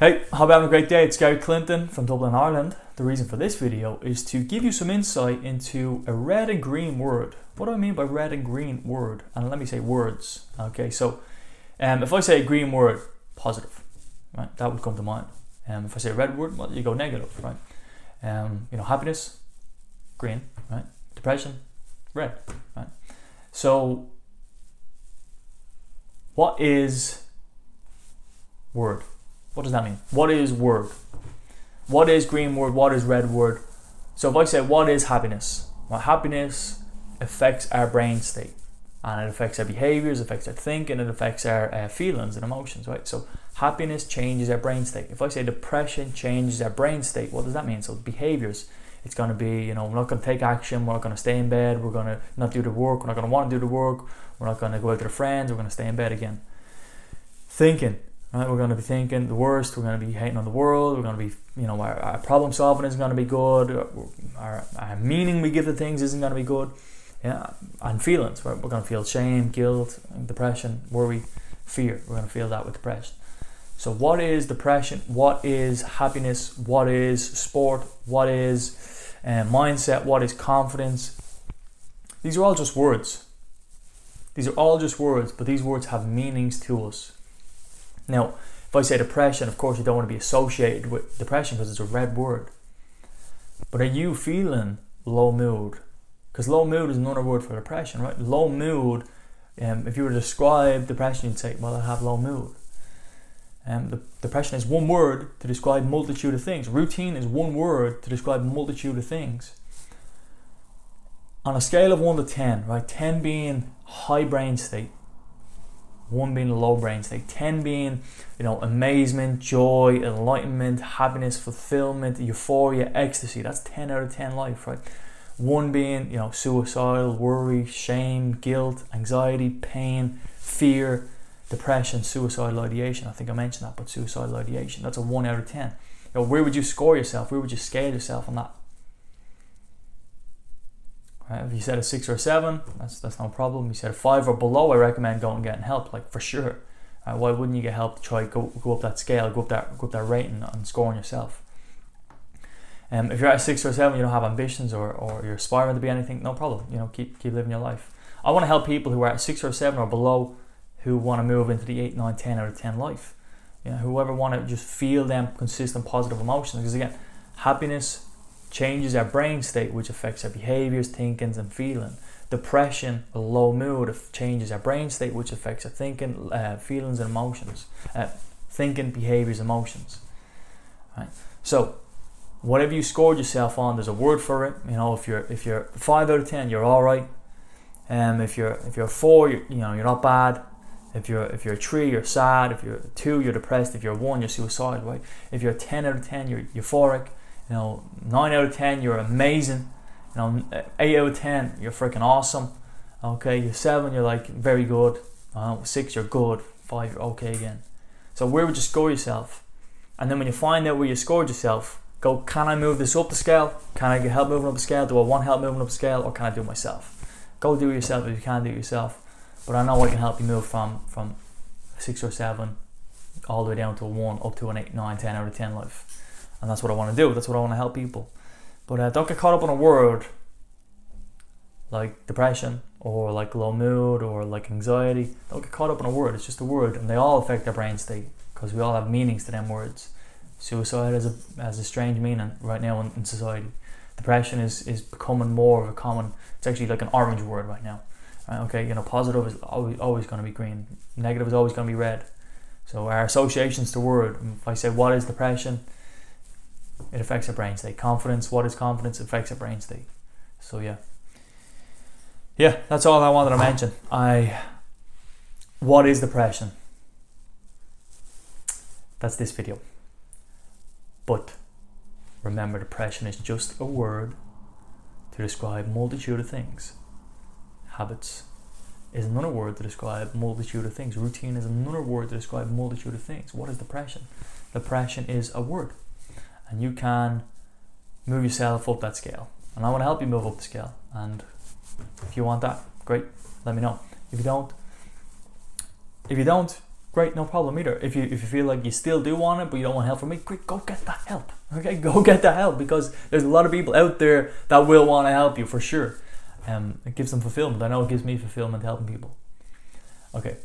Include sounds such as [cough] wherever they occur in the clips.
Hey, hope you're having a great day. It's Gary Clinton from Dublin, Ireland. The reason for this video is to give you some insight into a red and green word. What do I mean by red and green word? And let me say words. Okay, so um, if I say a green word, positive, right? That would come to mind. Um, if I say a red word, well, you go negative, right? Um, you know, happiness, green, right? Depression, red, right? So, what is word? What does that mean? What is word? What is green word? What is red word? So if I say what is happiness? Well, happiness affects our brain state and it affects our behaviors, affects our thinking, it affects our uh, feelings and emotions, right? So happiness changes our brain state. If I say depression changes our brain state, what does that mean? So behaviors, it's going to be, you know, we're not going to take action, we're not going to stay in bed, we're going to not do the work, we're not going to want to do the work, we're not going to go out to the friends, we're going to stay in bed again. Thinking, Right? We're going to be thinking the worst. We're going to be hating on the world. We're going to be, you know, our, our problem solving isn't going to be good. Our, our, meaning we give to things isn't going to be good. Yeah, and feelings. Right? We're going to feel shame, guilt, depression, worry, fear. We're going to feel that with depression. So, what is depression? What is happiness? What is sport? What is uh, mindset? What is confidence? These are all just words. These are all just words, but these words have meanings to us. Now, if I say depression, of course, you don't want to be associated with depression because it's a red word. But are you feeling low mood? Because low mood is another word for depression, right? Low mood, um, if you were to describe depression, you'd say, well, I have low mood. Um, the, depression is one word to describe multitude of things. Routine is one word to describe multitude of things. On a scale of 1 to 10, right, 10 being high brain state, one being low brain state, 10 being, you know, amazement, joy, enlightenment, happiness, fulfillment, euphoria, ecstasy. That's 10 out of 10 life, right? One being, you know, suicidal, worry, shame, guilt, anxiety, pain, fear, depression, suicidal ideation. I think I mentioned that, but suicidal ideation. That's a 1 out of 10. You know, where would you score yourself? Where would you scale yourself on that? Right? If you said a six or a seven, that's that's no problem. You said a five or below, I recommend going and getting help, like for sure. Uh, why wouldn't you get help to try go go up that scale, go up that go up that rating and scoring yourself? Um, if you're at a six or a seven, you don't have ambitions or, or you're aspiring to be anything, no problem. You know, keep keep living your life. I want to help people who are at six or seven or below who want to move into the eight, nine, ten out of ten life. You know, whoever want to just feel them consistent positive emotions. Because again, happiness, changes our brain state, which affects our behaviors, thinkings, and feeling. Depression, a low mood, changes our brain state, which affects our thinking, uh, feelings, and emotions. Uh, thinking, behaviors, emotions. Right. So, whatever you scored yourself on, there's a word for it. You know, if you're if you're five out of ten, you're all right. Um, if you're if you're four, you're, you know you're not bad. If you're if you're a three, you're sad. If you're two, you're depressed. If you're one, you're suicidal. Right. If you're ten out of ten, you're euphoric. You know, nine out of ten, you're amazing. You know, eight out of ten, you're freaking awesome. Okay, you're seven, you're like very good. Uh, six, you're good. Five, you're okay again. So where would you score yourself? And then when you find out where you scored yourself, go, can I move this up the scale? Can I get help moving up the scale? Do I want help moving up the scale, or can I do it myself? Go do it yourself if you can do it yourself. But I know I can help you move from from six or seven all the way down to a one, up to an eight, nine, ten out of ten life and that's what I want to do. That's what I want to help people. But uh, don't get caught up on a word like depression or like low mood or like anxiety. Don't get caught up on a word. It's just a word, and they all affect our brain state because we all have meanings to them words. Suicide has a has a strange meaning right now in, in society. Depression is is becoming more of a common. It's actually like an orange word right now. Right, okay, you know, positive is always always going to be green. Negative is always going to be red. So our associations to word. If I say what is depression, it affects our brain state. Confidence, what is confidence? Affects our brain state. So yeah. Yeah, that's all I wanted to mention. I what is depression? That's this video. But remember depression is just a word to describe multitude of things. Habits is another word to describe multitude of things. Routine is another word to describe multitude of things. What is depression? Depression is a word and you can move yourself up that scale. And I want to help you move up the scale. And if you want that, great, let me know. If you don't, if you don't, great, no problem either. If you if you feel like you still do want it, but you don't want help from me, great, go get that help. Okay, [laughs] go get that help because there's a lot of people out there that will want to help you for sure. Um, it gives them fulfillment. I know it gives me fulfillment helping people. Okay.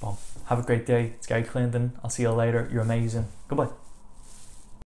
Well, have a great day. It's Gary Clinton. I'll see you later. You're amazing. Goodbye.